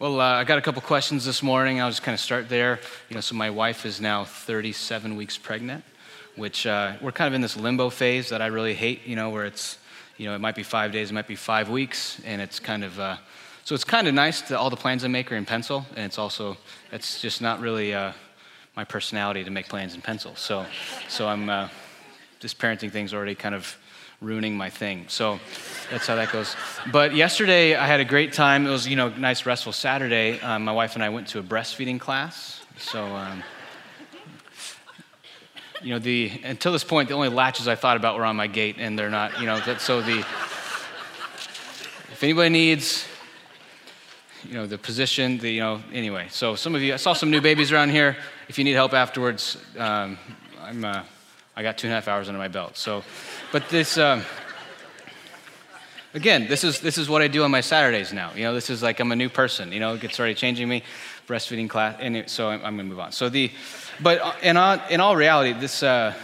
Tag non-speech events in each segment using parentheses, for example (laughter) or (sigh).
Well, uh, I got a couple questions this morning. I'll just kind of start there. You know, so my wife is now 37 weeks pregnant, which uh, we're kind of in this limbo phase that I really hate. You know, where it's, you know, it might be five days, it might be five weeks, and it's kind of, uh, so it's kind of nice that all the plans I make are in pencil, and it's also, it's just not really uh, my personality to make plans in pencil. So, so I'm, uh, this parenting thing's already kind of ruining my thing. So that's how that goes. But yesterday I had a great time. It was, you know, nice restful Saturday. Um, my wife and I went to a breastfeeding class. So, um, you know, the until this point, the only latches I thought about were on my gate, and they're not. You know, that, so the if anybody needs. You know, the position, the, you know, anyway. So, some of you, I saw some new babies around here. If you need help afterwards, um, I'm, uh, I got two and a half hours under my belt. So, but this, um, again, this is, this is what I do on my Saturdays now. You know, this is like I'm a new person. You know, it gets already changing me, breastfeeding class, and so I'm, I'm going to move on. So the, but in all, in all reality, this uh,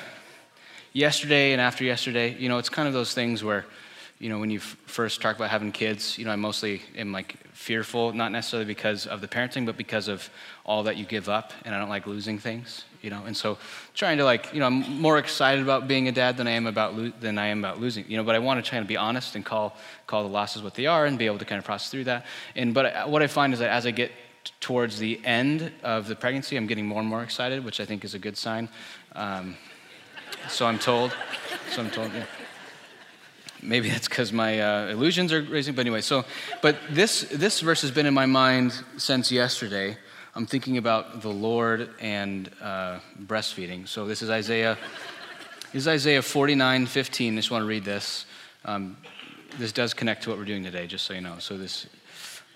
yesterday and after yesterday, you know, it's kind of those things where, you know, when you first talk about having kids, you know, I mostly am like fearful, not necessarily because of the parenting, but because of all that you give up, and I don't like losing things, you know. And so, trying to like, you know, I'm more excited about being a dad than I am about lo- than I am about losing, you know. But I want to try to be honest and call call the losses what they are, and be able to kind of process through that. And but what I find is that as I get towards the end of the pregnancy, I'm getting more and more excited, which I think is a good sign. Um, so I'm told. So I'm told. Yeah maybe that's because my uh, illusions are raising. But anyway, so, but this, this verse has been in my mind since yesterday. I'm thinking about the Lord and uh, breastfeeding. So this is Isaiah. This is Isaiah 49, 15. I just want to read this. Um, this does connect to what we're doing today, just so you know. So this,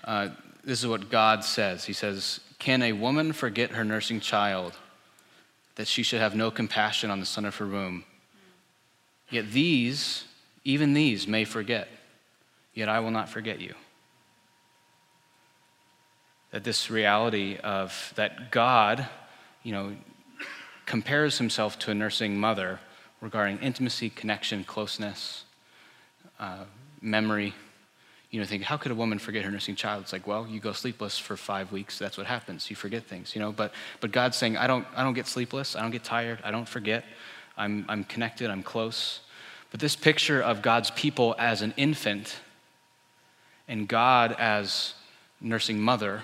uh, this is what God says. He says, "Can a woman forget her nursing child, that she should have no compassion on the son of her womb? Yet these." Even these may forget, yet I will not forget you. That this reality of that God, you know, compares himself to a nursing mother regarding intimacy, connection, closeness, uh, memory. You know, think, how could a woman forget her nursing child? It's like, well, you go sleepless for five weeks. That's what happens. You forget things, you know. But, but God's saying, I don't, I don't get sleepless. I don't get tired. I don't forget. I'm, I'm connected. I'm close. But this picture of God's people as an infant and God as nursing mother,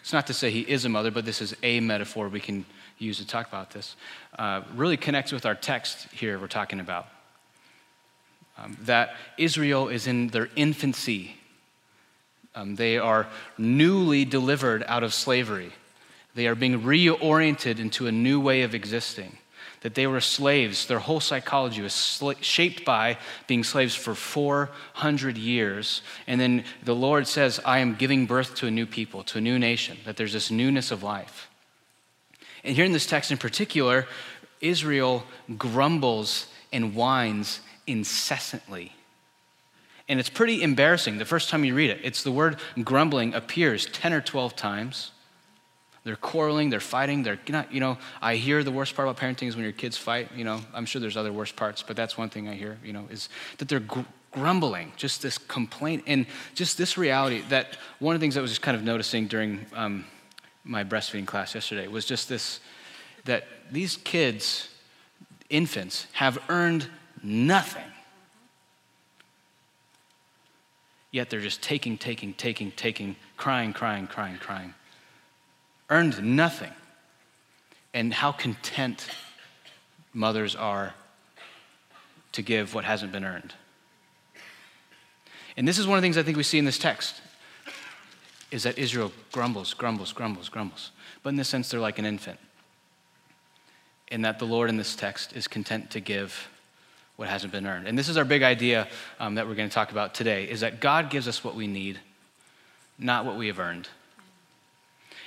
it's not to say he is a mother, but this is a metaphor we can use to talk about this, uh, really connects with our text here we're talking about. Um, that Israel is in their infancy. Um, they are newly delivered out of slavery. They are being reoriented into a new way of existing that they were slaves. Their whole psychology was sl- shaped by being slaves for 400 years. And then the Lord says, I am giving birth to a new people, to a new nation, that there's this newness of life. And here in this text in particular, Israel grumbles and whines incessantly. And it's pretty embarrassing the first time you read it. It's the word grumbling appears 10 or 12 times. They're quarreling, they're fighting, they're not, you know, I hear the worst part about parenting is when your kids fight, you know, I'm sure there's other worse parts, but that's one thing I hear, you know, is that they're gr- grumbling, just this complaint, and just this reality that one of the things I was just kind of noticing during um, my breastfeeding class yesterday was just this that these kids, infants, have earned nothing. Yet they're just taking, taking, taking, taking, crying, crying, crying, crying earned nothing. And how content mothers are to give what hasn't been earned. And this is one of the things I think we see in this text is that Israel grumbles, grumbles, grumbles, grumbles. But in this sense, they're like an infant. In that the Lord in this text is content to give what hasn't been earned. And this is our big idea um, that we're going to talk about today is that God gives us what we need, not what we have earned.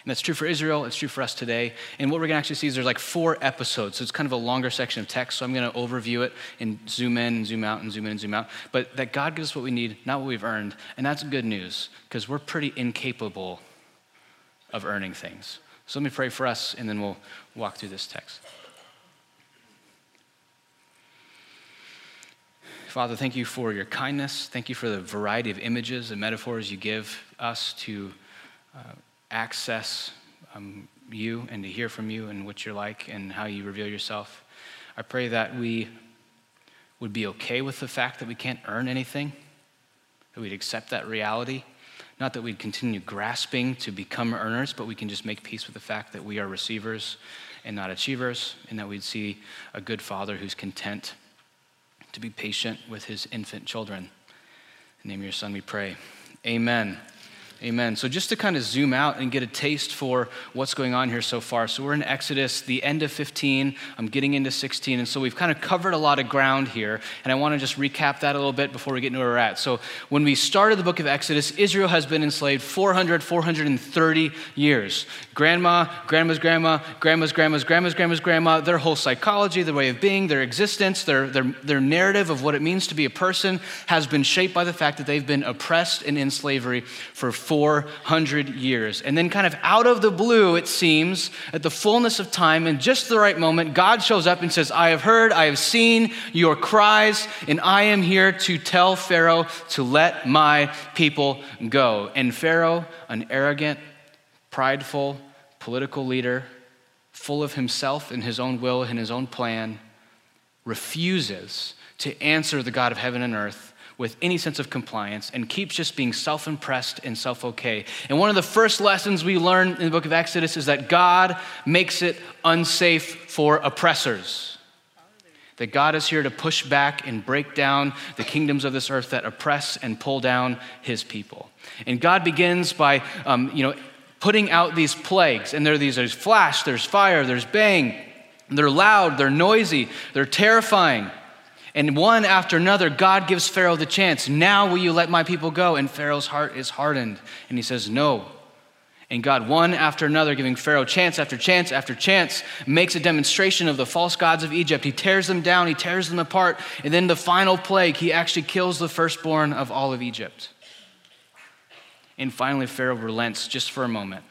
And that's true for Israel, it's true for us today. And what we're going to actually see is there's like four episodes. So it's kind of a longer section of text. So I'm going to overview it and zoom in and zoom out and zoom in and zoom out. But that God gives us what we need, not what we've earned. And that's good news because we're pretty incapable of earning things. So let me pray for us and then we'll walk through this text. Father, thank you for your kindness. Thank you for the variety of images and metaphors you give us to uh, access um, you and to hear from you and what you're like and how you reveal yourself. I pray that we would be okay with the fact that we can't earn anything, that we'd accept that reality. Not that we'd continue grasping to become earners, but we can just make peace with the fact that we are receivers and not achievers, and that we'd see a good father who's content to be patient with his infant children. In the name of your son, we pray. Amen. Amen. So, just to kind of zoom out and get a taste for what's going on here so far. So, we're in Exodus, the end of 15. I'm getting into 16. And so, we've kind of covered a lot of ground here. And I want to just recap that a little bit before we get into where we're at. So, when we started the book of Exodus, Israel has been enslaved 400, 430 years. Grandma, grandma's grandma, grandma's grandma's grandma's grandma's grandma, their whole psychology, their way of being, their existence, their, their, their narrative of what it means to be a person has been shaped by the fact that they've been oppressed and in slavery for 400 years. And then, kind of out of the blue, it seems, at the fullness of time, in just the right moment, God shows up and says, I have heard, I have seen your cries, and I am here to tell Pharaoh to let my people go. And Pharaoh, an arrogant, prideful, political leader, full of himself and his own will and his own plan, refuses to answer the God of heaven and earth with any sense of compliance and keeps just being self impressed and self okay. And one of the first lessons we learn in the book of Exodus is that God makes it unsafe for oppressors. That God is here to push back and break down the kingdoms of this earth that oppress and pull down his people. And God begins by, um, you know, putting out these plagues. And there are these, there's flash, there's fire, there's bang. They're loud, they're noisy, they're terrifying. And one after another, God gives Pharaoh the chance. Now will you let my people go? And Pharaoh's heart is hardened. And he says, No. And God, one after another, giving Pharaoh chance after chance after chance, makes a demonstration of the false gods of Egypt. He tears them down, he tears them apart. And then the final plague, he actually kills the firstborn of all of Egypt. And finally, Pharaoh relents just for a moment.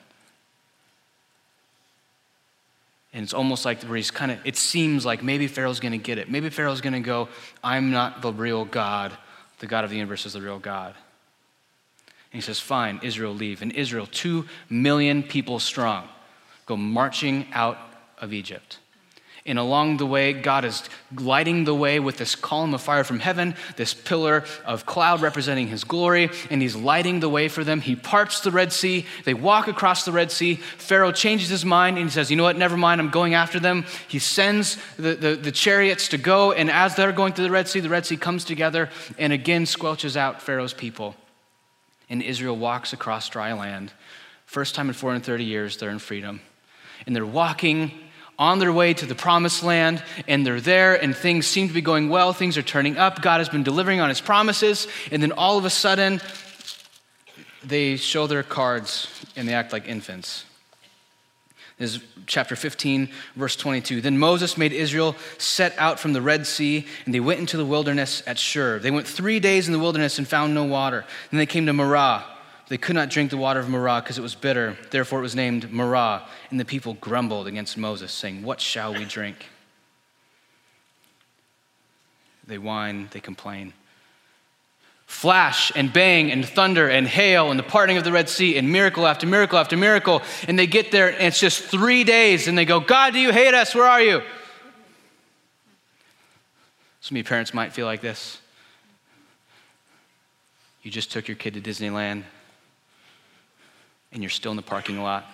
And it's almost like where he's kind of, it seems like maybe Pharaoh's going to get it. Maybe Pharaoh's going to go, I'm not the real God. The God of the universe is the real God. And he says, Fine, Israel, leave. And Israel, two million people strong, go marching out of Egypt. And along the way, God is lighting the way with this column of fire from heaven, this pillar of cloud representing his glory, and he's lighting the way for them. He parts the Red Sea. They walk across the Red Sea. Pharaoh changes his mind and he says, You know what? Never mind. I'm going after them. He sends the, the, the chariots to go, and as they're going through the Red Sea, the Red Sea comes together and again squelches out Pharaoh's people. And Israel walks across dry land. First time in 430 years, they're in freedom. And they're walking on their way to the promised land, and they're there, and things seem to be going well. Things are turning up. God has been delivering on his promises. And then all of a sudden, they show their cards and they act like infants. This is chapter 15, verse 22. Then Moses made Israel set out from the Red Sea, and they went into the wilderness at Shur. They went three days in the wilderness and found no water. Then they came to Marah. They could not drink the water of Marah because it was bitter. Therefore, it was named Marah. And the people grumbled against Moses, saying, What shall we drink? They whine, they complain. Flash and bang and thunder and hail and the parting of the Red Sea and miracle after miracle after miracle. And they get there and it's just three days and they go, God, do you hate us? Where are you? Some of you parents might feel like this. You just took your kid to Disneyland and you're still in the parking lot.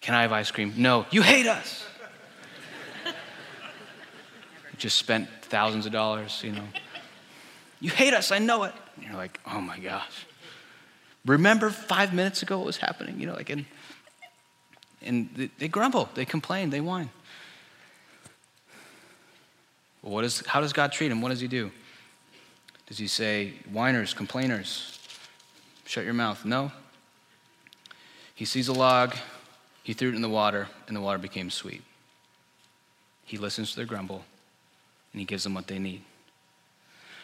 Can I have ice cream? No, you hate us. (laughs) just spent thousands of dollars, you know. You hate us, I know it. And you're like, oh my gosh. Remember five minutes ago what was happening? You know, like, and, and they, grumble, they complain, they whine. Well, what is, how does God treat them? What does He do? Does He say, whiners, complainers, shut your mouth? No. He sees a log, he threw it in the water, and the water became sweet. He listens to their grumble, and he gives them what they need.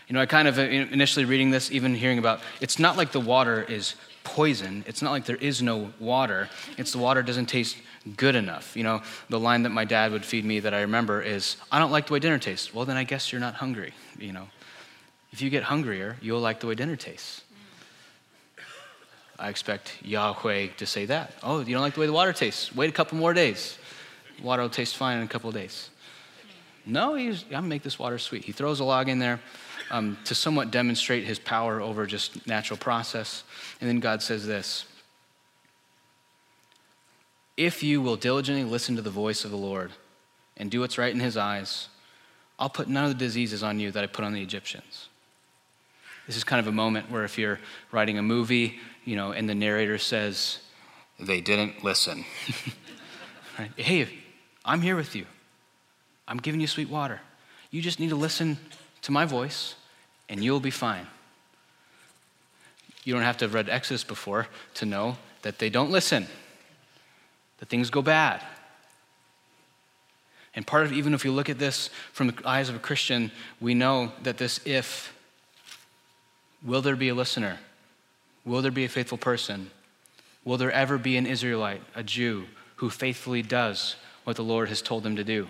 You know, I kind of uh, initially reading this, even hearing about it's not like the water is poison. It's not like there is no water. It's the water doesn't taste good enough. You know, the line that my dad would feed me that I remember is, I don't like the way dinner tastes. Well, then I guess you're not hungry. You know, if you get hungrier, you'll like the way dinner tastes. I expect Yahweh to say that. Oh, you don't like the way the water tastes? Wait a couple more days. Water will taste fine in a couple of days. No, he's, I'm going to make this water sweet. He throws a log in there um, to somewhat demonstrate his power over just natural process. And then God says this If you will diligently listen to the voice of the Lord and do what's right in his eyes, I'll put none of the diseases on you that I put on the Egyptians. This is kind of a moment where if you're writing a movie, you know, and the narrator says, they didn't listen. (laughs) right? Hey, I'm here with you. I'm giving you sweet water. You just need to listen to my voice, and you'll be fine. You don't have to have read Exodus before to know that they don't listen, that things go bad. And part of, even if you look at this from the eyes of a Christian, we know that this if Will there be a listener? Will there be a faithful person? Will there ever be an Israelite, a Jew, who faithfully does what the Lord has told them to do?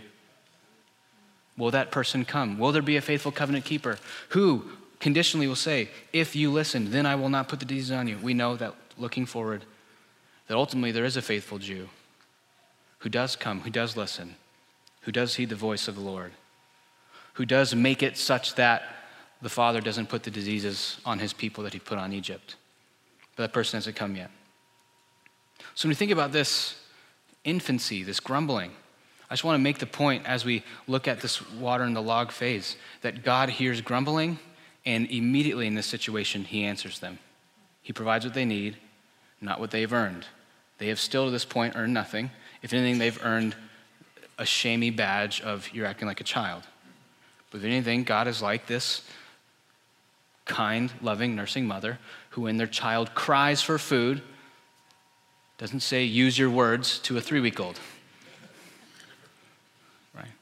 Will that person come? Will there be a faithful covenant keeper who conditionally will say, If you listen, then I will not put the disease on you? We know that looking forward, that ultimately there is a faithful Jew who does come, who does listen, who does heed the voice of the Lord, who does make it such that the Father doesn't put the diseases on his people that he put on Egypt. But that person hasn't come yet. So when we think about this infancy, this grumbling, I just want to make the point as we look at this water in the log phase that God hears grumbling, and immediately in this situation, he answers them. He provides what they need, not what they've earned. They have still to this point earned nothing. If anything, they've earned a shamey badge of you're acting like a child. But if anything, God is like this kind, loving, nursing mother who, when their child cries for food, doesn't say, use your words to a three week old. Right?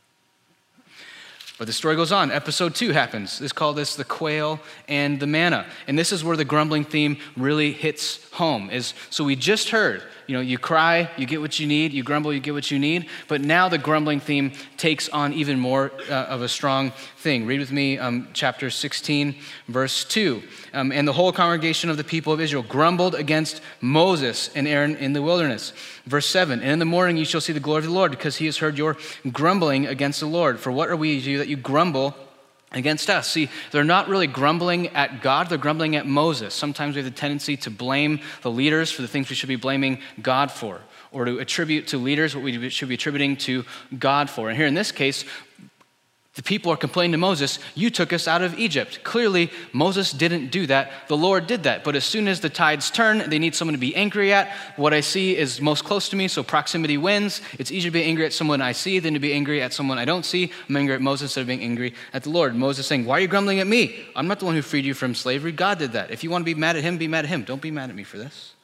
But the story goes on. Episode two happens. This call this the quail and the manna. And this is where the grumbling theme really hits home. Is so we just heard you know, you cry, you get what you need, you grumble, you get what you need. But now the grumbling theme takes on even more uh, of a strong thing. Read with me um, chapter 16, verse 2. Um, and the whole congregation of the people of Israel grumbled against Moses and Aaron in the wilderness. Verse 7 And in the morning you shall see the glory of the Lord, because he has heard your grumbling against the Lord. For what are we to you that you grumble against us. See, they're not really grumbling at God, they're grumbling at Moses. Sometimes we have the tendency to blame the leaders for the things we should be blaming God for, or to attribute to leaders what we should be attributing to God for. And here in this case, the people are complaining to Moses, You took us out of Egypt. Clearly, Moses didn't do that. The Lord did that. But as soon as the tides turn, they need someone to be angry at. What I see is most close to me, so proximity wins. It's easier to be angry at someone I see than to be angry at someone I don't see. I'm angry at Moses instead of being angry at the Lord. Moses saying, Why are you grumbling at me? I'm not the one who freed you from slavery. God did that. If you want to be mad at him, be mad at him. Don't be mad at me for this.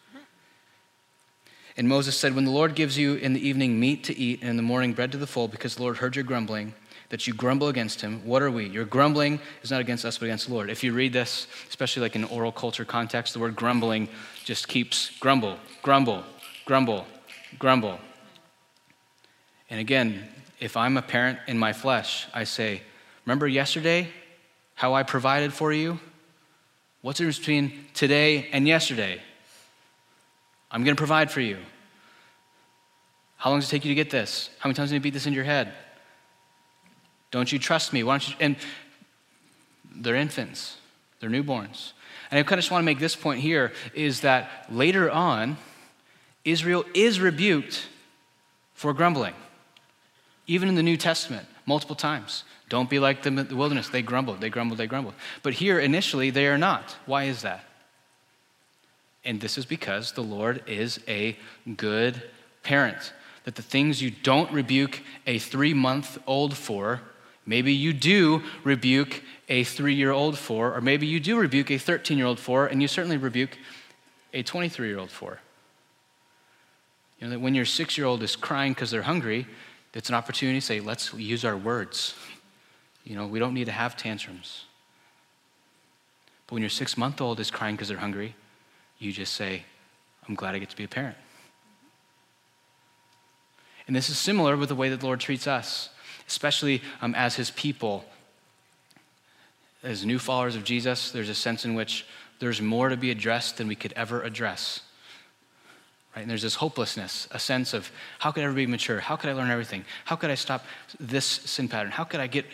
And Moses said, When the Lord gives you in the evening meat to eat and in the morning bread to the full, because the Lord heard your grumbling, that you grumble against him. What are we? Your grumbling is not against us, but against the Lord. If you read this, especially like in oral culture context, the word grumbling just keeps grumble, grumble, grumble, grumble. And again, if I'm a parent in my flesh, I say, Remember yesterday how I provided for you? What's the difference between today and yesterday? I'm going to provide for you. How long does it take you to get this? How many times do you beat this into your head? Don't you trust me? Why don't you? And they're infants, they're newborns. And I kind of just want to make this point here is that later on, Israel is rebuked for grumbling. Even in the New Testament, multiple times. Don't be like them in the wilderness. They grumbled, they grumbled, they grumbled. But here, initially, they are not. Why is that? And this is because the Lord is a good parent. That the things you don't rebuke a three month old for, Maybe you do rebuke a three year old for, or maybe you do rebuke a 13 year old for, and you certainly rebuke a 23 year old for. You know, that when your six year old is crying because they're hungry, it's an opportunity to say, let's use our words. You know, we don't need to have tantrums. But when your six month old is crying because they're hungry, you just say, I'm glad I get to be a parent. And this is similar with the way that the Lord treats us especially um, as his people. As new followers of Jesus, there's a sense in which there's more to be addressed than we could ever address. Right? And there's this hopelessness, a sense of how could I ever be mature? How could I learn everything? How could I stop this sin pattern? How could I get,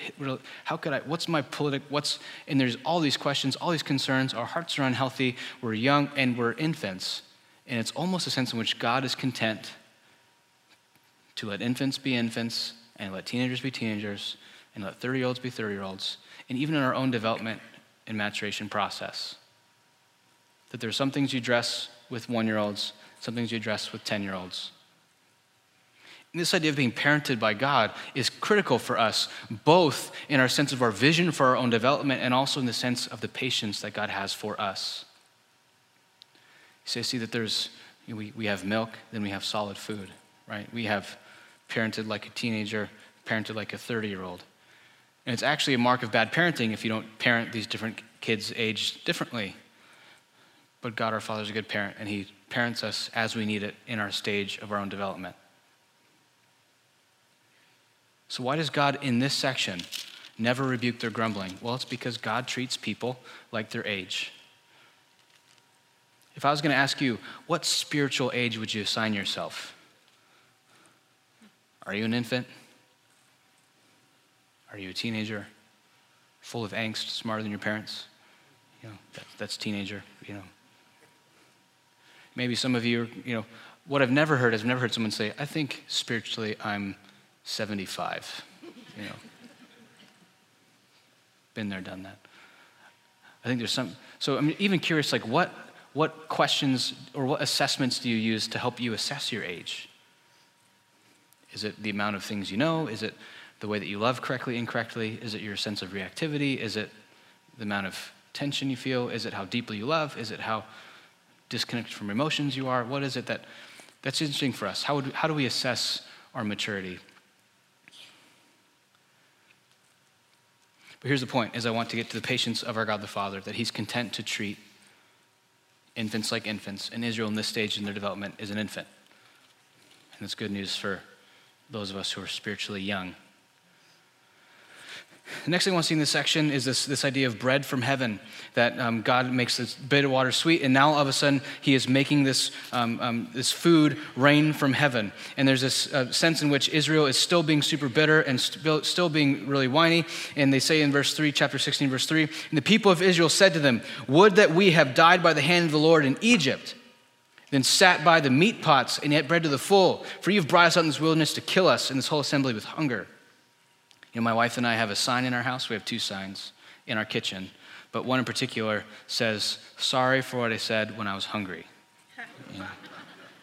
how could I, what's my political, what's, and there's all these questions, all these concerns. Our hearts are unhealthy. We're young and we're infants. And it's almost a sense in which God is content to let infants be infants and let teenagers be teenagers and let 30 year olds be 30 year olds. And even in our own development and maturation process, that there's some things you address with one year olds some things you address with 10 year olds. This idea of being parented by God is critical for us, both in our sense of our vision for our own development and also in the sense of the patience that God has for us. So you see that there's, we, we have milk, then we have solid food, right? We have parented like a teenager, parented like a 30 year old. And it's actually a mark of bad parenting if you don't parent these different kids aged differently. But God our Father is a good parent, and He parents us as we need it in our stage of our own development. So, why does God in this section never rebuke their grumbling? Well, it's because God treats people like their age. If I was going to ask you, what spiritual age would you assign yourself? Are you an infant? Are you a teenager? Full of angst, smarter than your parents? You know, that, that's teenager, you know. Maybe some of you, you know, what I've never heard is I've never heard someone say, I think spiritually I'm 75. You know. Been there, done that. I think there's some, so I'm even curious, like, what, what questions or what assessments do you use to help you assess your age? Is it the amount of things you know? Is it the way that you love correctly, incorrectly? Is it your sense of reactivity? Is it the amount of tension you feel? Is it how deeply you love? Is it how disconnected from emotions you are? What is it that that's interesting for us? How, would, how do we assess our maturity? But here's the point is I want to get to the patience of our God the Father, that he's content to treat infants like infants. And Israel in this stage in their development is an infant. And that's good news for those of us who are spiritually young. The next thing I want to see in this section is this, this idea of bread from heaven, that um, God makes this bitter water sweet, and now all of a sudden He is making this, um, um, this food rain from heaven. And there's this uh, sense in which Israel is still being super bitter and st- still being really whiny. And they say in verse 3, chapter 16, verse 3, and the people of Israel said to them, Would that we have died by the hand of the Lord in Egypt then sat by the meat pots and ate bread to the full. For you've brought us out in this wilderness to kill us and this whole assembly with hunger. You know, my wife and I have a sign in our house. We have two signs in our kitchen, but one in particular says, Sorry for what I said when I was hungry. You know,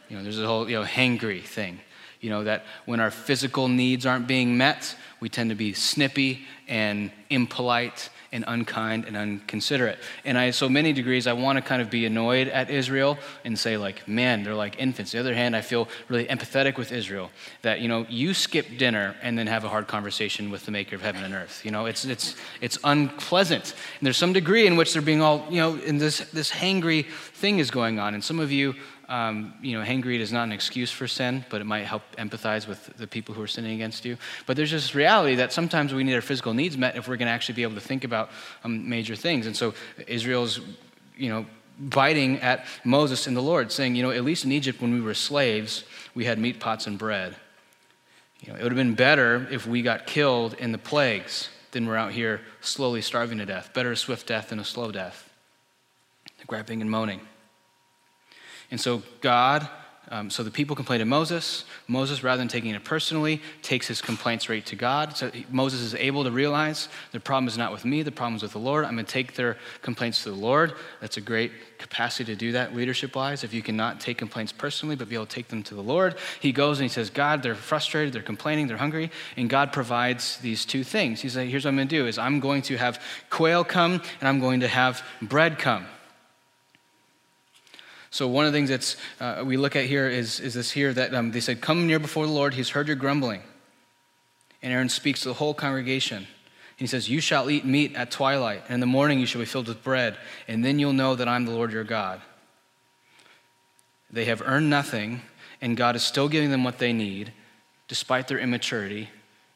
you know there's a whole, you know, hangry thing. You know, that when our physical needs aren't being met, we tend to be snippy and impolite and unkind and unconsiderate. And I, so many degrees, I want to kind of be annoyed at Israel and say, like, man, they're like infants. The other hand, I feel really empathetic with Israel that, you know, you skip dinner and then have a hard conversation with the maker of heaven and earth. You know, it's, it's, it's unpleasant. And there's some degree in which they're being all, you know, in this, this hangry thing is going on. And some of you, um, you know, hangry is not an excuse for sin, but it might help empathize with the people who are sinning against you. But there's this reality that sometimes we need our physical needs met if we're going to actually be able to think about um, major things. And so Israel's, you know, biting at Moses and the Lord, saying, you know, at least in Egypt when we were slaves, we had meat pots and bread. You know, it would have been better if we got killed in the plagues than we're out here slowly starving to death. Better a swift death than a slow death. Griping and moaning. And so God, um, so the people complain to Moses. Moses, rather than taking it personally, takes his complaints right to God. So Moses is able to realize the problem is not with me, the problem is with the Lord. I'm going to take their complaints to the Lord. That's a great capacity to do that leadership wise. If you cannot take complaints personally, but be able to take them to the Lord, he goes and he says, God, they're frustrated, they're complaining, they're hungry, and God provides these two things. He's like, here's what I'm going to do: is I'm going to have quail come, and I'm going to have bread come. So, one of the things that uh, we look at here is, is this here that um, they said, Come near before the Lord, he's heard your grumbling. And Aaron speaks to the whole congregation. He says, You shall eat meat at twilight, and in the morning you shall be filled with bread, and then you'll know that I'm the Lord your God. They have earned nothing, and God is still giving them what they need, despite their immaturity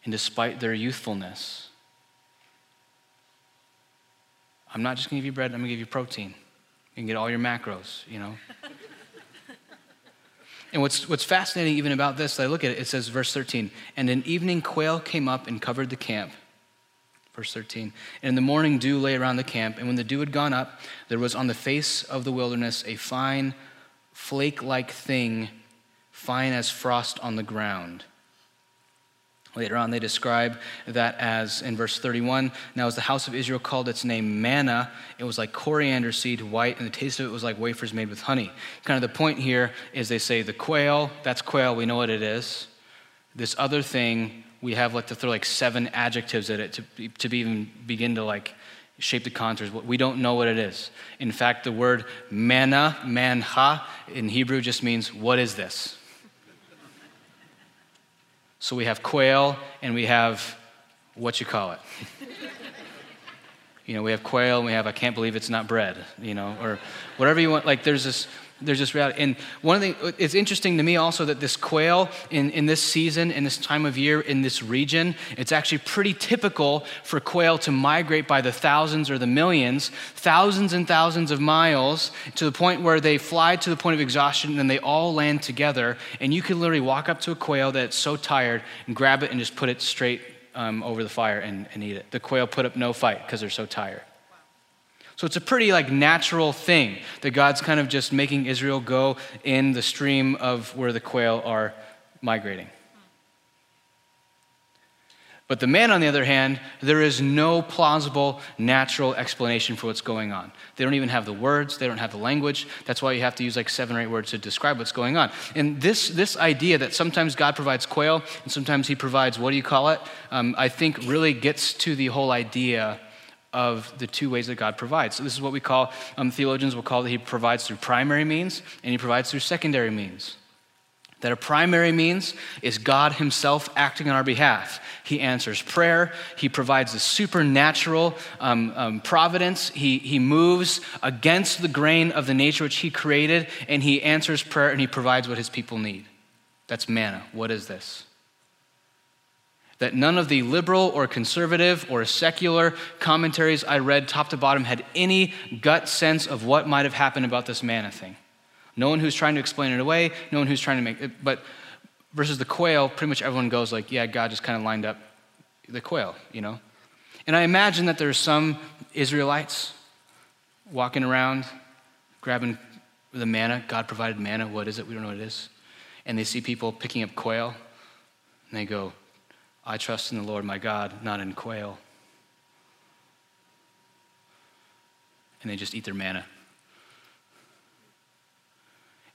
and despite their youthfulness. I'm not just going to give you bread, I'm going to give you protein. You can get all your macros, you know. (laughs) and what's, what's fascinating even about this, I look at it, it says, verse 13, and an evening quail came up and covered the camp. Verse 13. And in the morning, dew lay around the camp, and when the dew had gone up, there was on the face of the wilderness a fine, flake like thing, fine as frost on the ground. Later on, they describe that as, in verse 31, now as the house of Israel called its name manna, it was like coriander seed, white, and the taste of it was like wafers made with honey. Kind of the point here is they say the quail, that's quail, we know what it is. This other thing, we have like to throw like seven adjectives at it to, to even begin to like shape the contours. We don't know what it is. In fact, the word manna, manha, in Hebrew just means, what is this? So we have quail and we have what you call it. you know, we have quail and we have I can't believe it's not bread, you know, or whatever you want. Like there's this there's this reality. And one of the, it's interesting to me also that this quail in, in this season, in this time of year, in this region, it's actually pretty typical for quail to migrate by the thousands or the millions, thousands and thousands of miles to the point where they fly to the point of exhaustion and then they all land together. And you can literally walk up to a quail that's so tired and grab it and just put it straight um, over the fire and, and eat it. The quail put up no fight because they're so tired. So it's a pretty like natural thing that God's kind of just making Israel go in the stream of where the quail are migrating. But the man, on the other hand, there is no plausible natural explanation for what's going on. They don't even have the words, they don't have the language. That's why you have to use like seven or eight words to describe what's going on. And this, this idea that sometimes God provides quail and sometimes he provides, what do you call it? Um, I think really gets to the whole idea of the two ways that God provides. So, this is what we call, um, theologians will call that He provides through primary means and He provides through secondary means. That a primary means is God Himself acting on our behalf. He answers prayer, He provides a supernatural um, um, providence, he, he moves against the grain of the nature which He created, and He answers prayer and He provides what His people need. That's manna. What is this? That none of the liberal or conservative or secular commentaries I read top to bottom had any gut sense of what might have happened about this manna thing. No one who's trying to explain it away, no one who's trying to make it, but versus the quail, pretty much everyone goes like, yeah, God just kind of lined up the quail, you know? And I imagine that there's some Israelites walking around grabbing the manna. God provided manna. What is it? We don't know what it is. And they see people picking up quail, and they go, I trust in the Lord my God, not in quail. And they just eat their manna.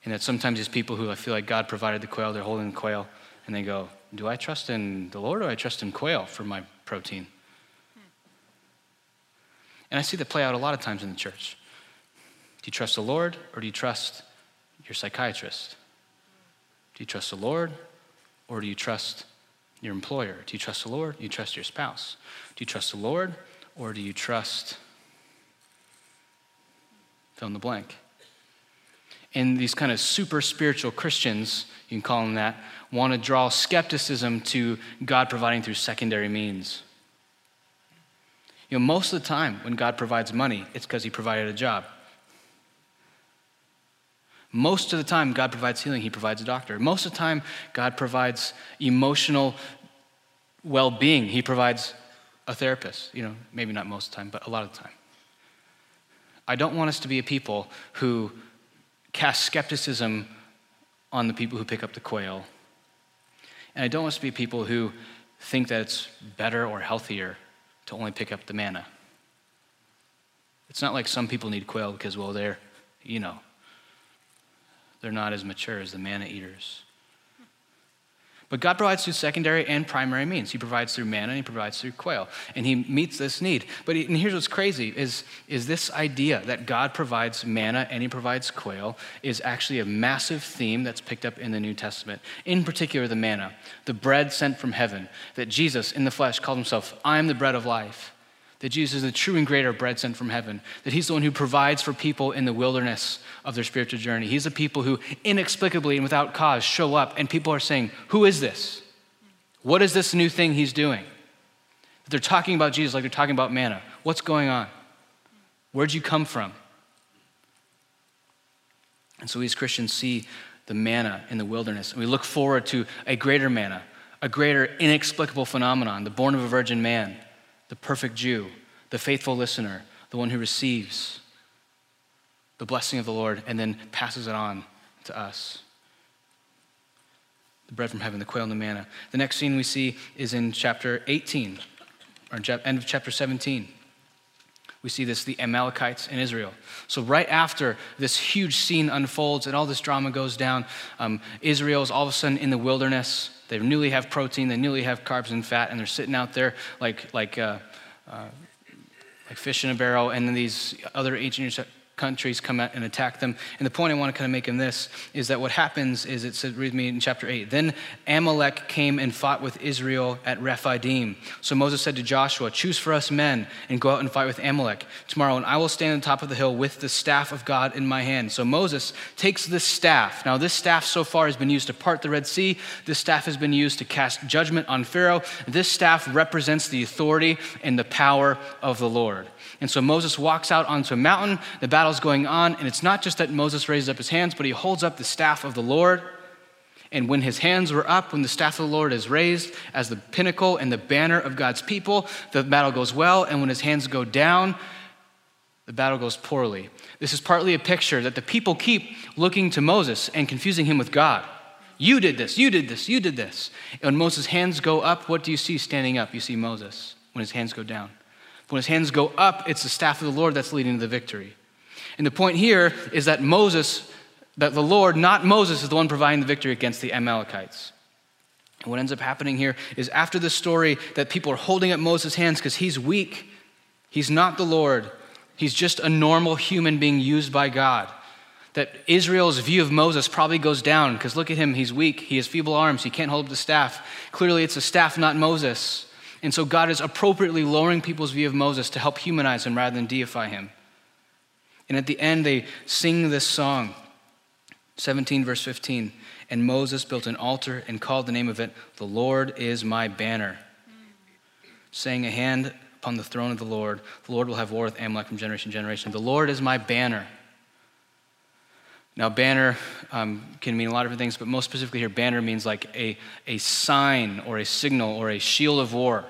And that sometimes these people who I feel like God provided the quail, they're holding the quail, and they go, Do I trust in the Lord or I trust in quail for my protein? And I see that play out a lot of times in the church. Do you trust the Lord or do you trust your psychiatrist? Do you trust the Lord or do you trust your employer? Do you trust the Lord? Do you trust your spouse? Do you trust the Lord or do you trust fill in the blank? And these kind of super spiritual Christians, you can call them that, want to draw skepticism to God providing through secondary means. You know, most of the time when God provides money, it's because he provided a job. Most of the time, God provides healing, He provides a doctor. Most of the time, God provides emotional well being, He provides a therapist. You know, maybe not most of the time, but a lot of the time. I don't want us to be a people who cast skepticism on the people who pick up the quail. And I don't want us to be people who think that it's better or healthier to only pick up the manna. It's not like some people need quail because, well, they're, you know, they're not as mature as the manna eaters. But God provides through secondary and primary means. He provides through manna and he provides through quail. And he meets this need. But he, and here's what's crazy is, is this idea that God provides manna and he provides quail is actually a massive theme that's picked up in the New Testament. In particular, the manna, the bread sent from heaven, that Jesus in the flesh called himself, I am the bread of life that Jesus is the true and greater bread sent from heaven, that he's the one who provides for people in the wilderness of their spiritual journey. He's the people who inexplicably and without cause show up, and people are saying, Who is this? What is this new thing he's doing? They're talking about Jesus like they're talking about manna. What's going on? Where'd you come from? And so we as Christians see the manna in the wilderness, and we look forward to a greater manna, a greater inexplicable phenomenon, the born of a virgin man, the perfect Jew, the faithful listener, the one who receives the blessing of the Lord and then passes it on to us. The bread from heaven, the quail and the manna. The next scene we see is in chapter 18, or end of chapter 17 we see this the Amalekites in Israel. So, right after this huge scene unfolds and all this drama goes down, um, Israel is all of a sudden in the wilderness. They newly have protein, they newly have carbs and fat, and they're sitting out there like, like, uh, uh, like fish in a barrel. And then these other ancient countries come out and attack them. And the point I want to kind of make in this is that what happens is it says, read me in chapter 8. Then Amalek came and fought with Israel at Rephidim. So Moses said to Joshua, Choose for us men and go out and fight with Amalek tomorrow, and I will stand on top of the hill with the staff of God in my hand. So Moses takes this staff. Now, this staff so far has been used to part the Red Sea, this staff has been used to cast judgment on Pharaoh. This staff represents the authority and the power of the Lord. And so Moses walks out onto a mountain, the battle's going on, and it's not just that Moses raises up his hands, but he holds up the staff of the Lord. And when his hands were up, when the staff of the Lord is raised as the pinnacle and the banner of God's people, the battle goes well. And when his hands go down, the battle goes poorly. This is partly a picture that the people keep looking to Moses and confusing him with God. You did this, you did this, you did this. And when Moses' hands go up, what do you see standing up? You see Moses when his hands go down. When his hands go up, it's the staff of the Lord that's leading to the victory. And the point here is that Moses, that the Lord, not Moses, is the one providing the victory against the Amalekites. And what ends up happening here is after the story that people are holding up Moses' hands because he's weak, he's not the Lord, he's just a normal human being used by God. That Israel's view of Moses probably goes down because look at him, he's weak, he has feeble arms, he can't hold up the staff. Clearly, it's a staff, not Moses. And so God is appropriately lowering people's view of Moses to help humanize him rather than deify him. And at the end, they sing this song 17, verse 15. And Moses built an altar and called the name of it, The Lord is my banner. Saying, A hand upon the throne of the Lord, the Lord will have war with Amalek from generation to generation. The Lord is my banner. Now, banner um, can mean a lot of different things, but most specifically here, banner means like a, a sign or a signal or a shield of war.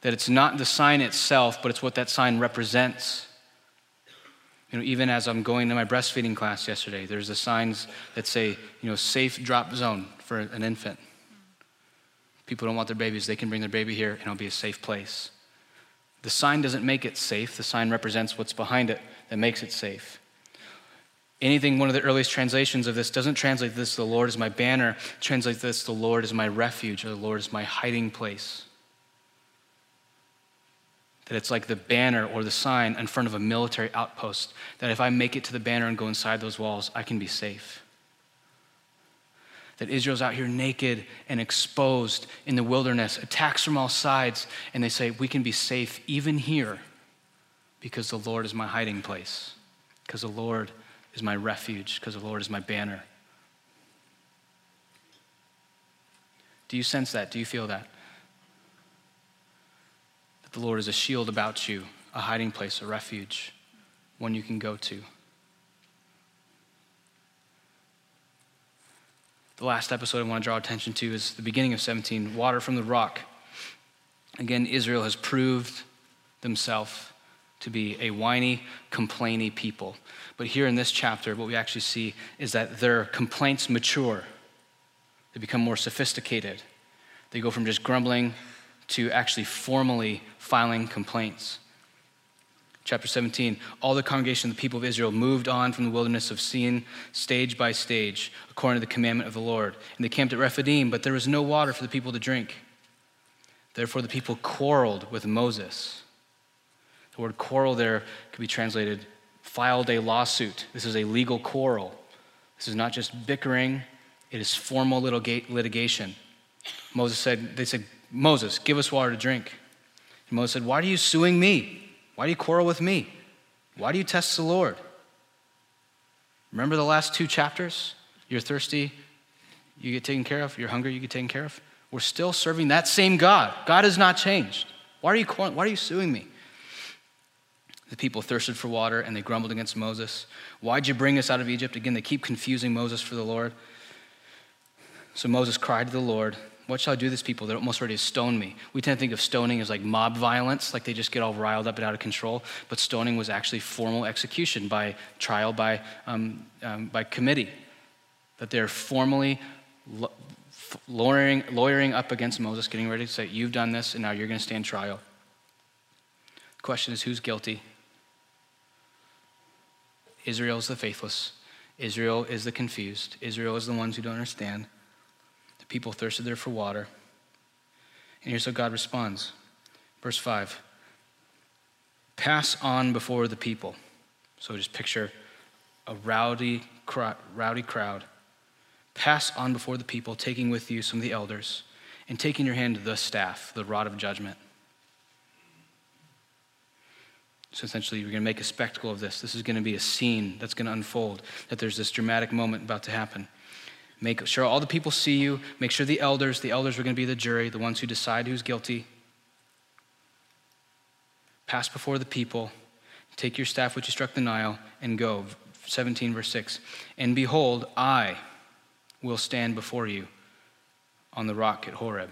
That it's not the sign itself, but it's what that sign represents. You know, even as I'm going to my breastfeeding class yesterday, there's the signs that say, you know, safe drop zone for an infant. People don't want their babies, they can bring their baby here and it'll be a safe place. The sign doesn't make it safe, the sign represents what's behind it that makes it safe. Anything, one of the earliest translations of this doesn't translate this, the Lord is my banner, translates this, the Lord is my refuge, or the Lord is my hiding place. That it's like the banner or the sign in front of a military outpost, that if I make it to the banner and go inside those walls, I can be safe. That Israel's out here naked and exposed in the wilderness, attacks from all sides, and they say, We can be safe even here because the Lord is my hiding place, because the Lord is my refuge because the Lord is my banner. Do you sense that? Do you feel that? That the Lord is a shield about you, a hiding place, a refuge, one you can go to. The last episode I want to draw attention to is the beginning of 17 water from the rock. Again, Israel has proved themselves to be a whiny, complainy people. But here in this chapter, what we actually see is that their complaints mature, they become more sophisticated. They go from just grumbling to actually formally filing complaints. Chapter 17 All the congregation of the people of Israel moved on from the wilderness of Sin, stage by stage, according to the commandment of the Lord. And they camped at Rephidim, but there was no water for the people to drink. Therefore, the people quarreled with Moses. The word quarrel there could be translated filed a lawsuit. This is a legal quarrel. This is not just bickering, it is formal litigation. Moses said, They said, Moses, give us water to drink. And Moses said, Why are you suing me? Why do you quarrel with me? Why do you test the Lord? Remember the last two chapters? You're thirsty, you get taken care of. You're hungry, you get taken care of. We're still serving that same God. God has not changed. Why are you, why are you suing me? The people thirsted for water and they grumbled against Moses. Why'd you bring us out of Egypt? Again, they keep confusing Moses for the Lord. So Moses cried to the Lord, What shall I do to this people? They're almost ready to stone me. We tend to think of stoning as like mob violence, like they just get all riled up and out of control. But stoning was actually formal execution by trial, by, um, um, by committee. That they're formally lawyering, lawyering up against Moses, getting ready to say, You've done this, and now you're going to stand trial. The question is, who's guilty? Israel is the faithless. Israel is the confused. Israel is the ones who don't understand. People thirsted there for water. And here's how God responds. Verse 5 Pass on before the people. So just picture a rowdy, rowdy crowd. Pass on before the people, taking with you some of the elders, and taking in your hand the staff, the rod of judgment. So essentially, we're going to make a spectacle of this. This is going to be a scene that's going to unfold, that there's this dramatic moment about to happen. Make sure all the people see you. Make sure the elders, the elders are going to be the jury, the ones who decide who's guilty. Pass before the people. Take your staff which you struck the Nile and go. 17, verse 6. And behold, I will stand before you on the rock at Horeb.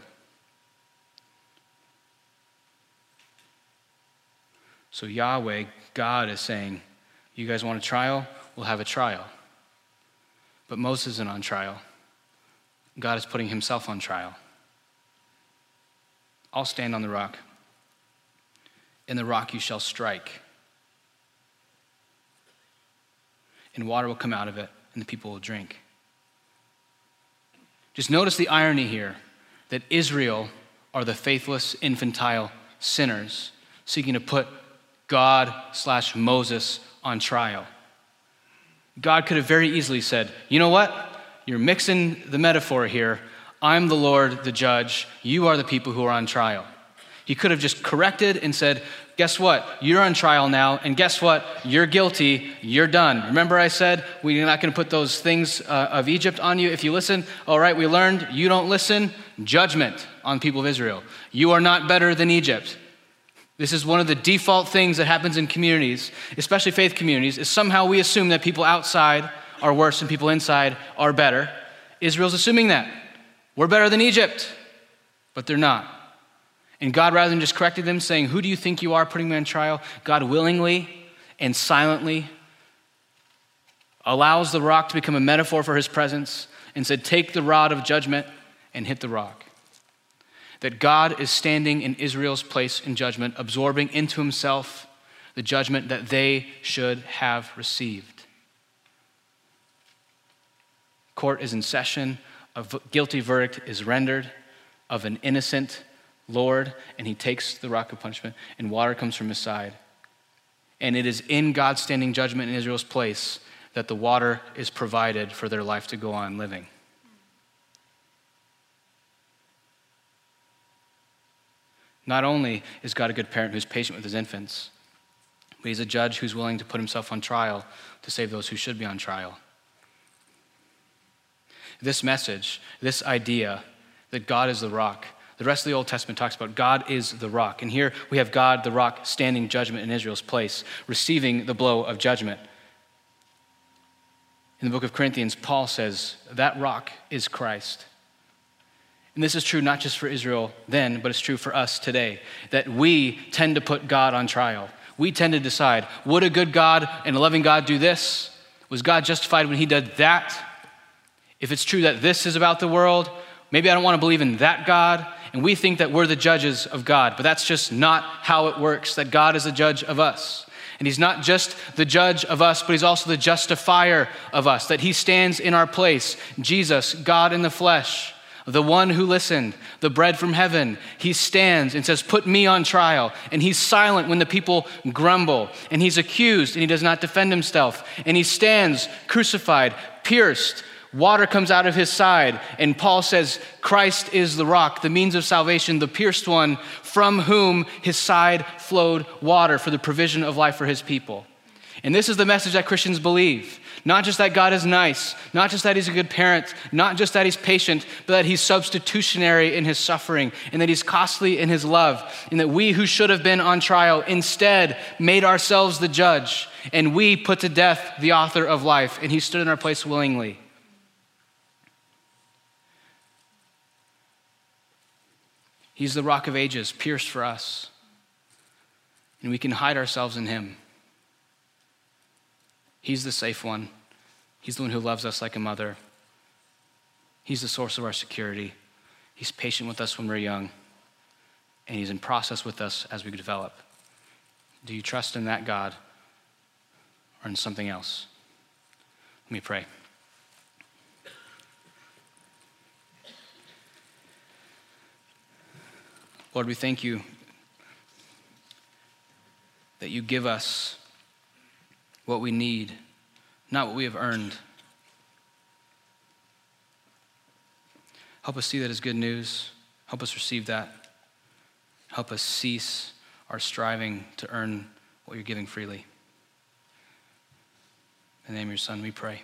So, Yahweh, God, is saying, You guys want a trial? We'll have a trial. But Moses isn't on trial. God is putting himself on trial. I'll stand on the rock. In the rock you shall strike. And water will come out of it, and the people will drink. Just notice the irony here that Israel are the faithless, infantile sinners seeking to put God slash Moses on trial. God could have very easily said, You know what? You're mixing the metaphor here. I'm the Lord, the judge. You are the people who are on trial. He could have just corrected and said, Guess what? You're on trial now, and guess what? You're guilty. You're done. Remember, I said we're not going to put those things uh, of Egypt on you if you listen? All right, we learned you don't listen. Judgment on people of Israel. You are not better than Egypt. This is one of the default things that happens in communities, especially faith communities, is somehow we assume that people outside are worse and people inside are better. Israel's assuming that. We're better than Egypt, but they're not. And God, rather than just correcting them, saying, Who do you think you are putting me on trial? God willingly and silently allows the rock to become a metaphor for his presence and said, Take the rod of judgment and hit the rock that God is standing in Israel's place in judgment, absorbing into himself the judgment that they should have received. Court is in session, a guilty verdict is rendered of an innocent Lord, and he takes the rock of punishment, and water comes from his side. And it is in God's standing judgment in Israel's place that the water is provided for their life to go on living. Not only is God a good parent who's patient with his infants, but he's a judge who's willing to put himself on trial to save those who should be on trial. This message, this idea that God is the rock, the rest of the Old Testament talks about God is the rock. And here we have God, the rock, standing judgment in Israel's place, receiving the blow of judgment. In the book of Corinthians, Paul says that rock is Christ. And this is true not just for Israel then, but it's true for us today, that we tend to put God on trial. We tend to decide would a good God and a loving God do this? Was God justified when he did that? If it's true that this is about the world, maybe I don't want to believe in that God. And we think that we're the judges of God, but that's just not how it works, that God is the judge of us. And he's not just the judge of us, but he's also the justifier of us, that he stands in our place. Jesus, God in the flesh the one who listened, the bread from heaven, he stands and says, Put me on trial. And he's silent when the people grumble. And he's accused and he does not defend himself. And he stands crucified, pierced. Water comes out of his side. And Paul says, Christ is the rock, the means of salvation, the pierced one, from whom his side flowed water for the provision of life for his people. And this is the message that Christians believe Not just that God is nice, not just that He's a good parent, not just that He's patient, but that He's substitutionary in His suffering, and that He's costly in His love, and that we who should have been on trial instead made ourselves the judge, and we put to death the author of life, and He stood in our place willingly. He's the rock of ages, pierced for us, and we can hide ourselves in Him. He's the safe one. He's the one who loves us like a mother. He's the source of our security. He's patient with us when we're young, and He's in process with us as we develop. Do you trust in that God or in something else? Let me pray. Lord, we thank you that you give us what we need, not what we have earned. Help us see that as good news. Help us receive that. Help us cease our striving to earn what you're giving freely. In the name of your Son, we pray.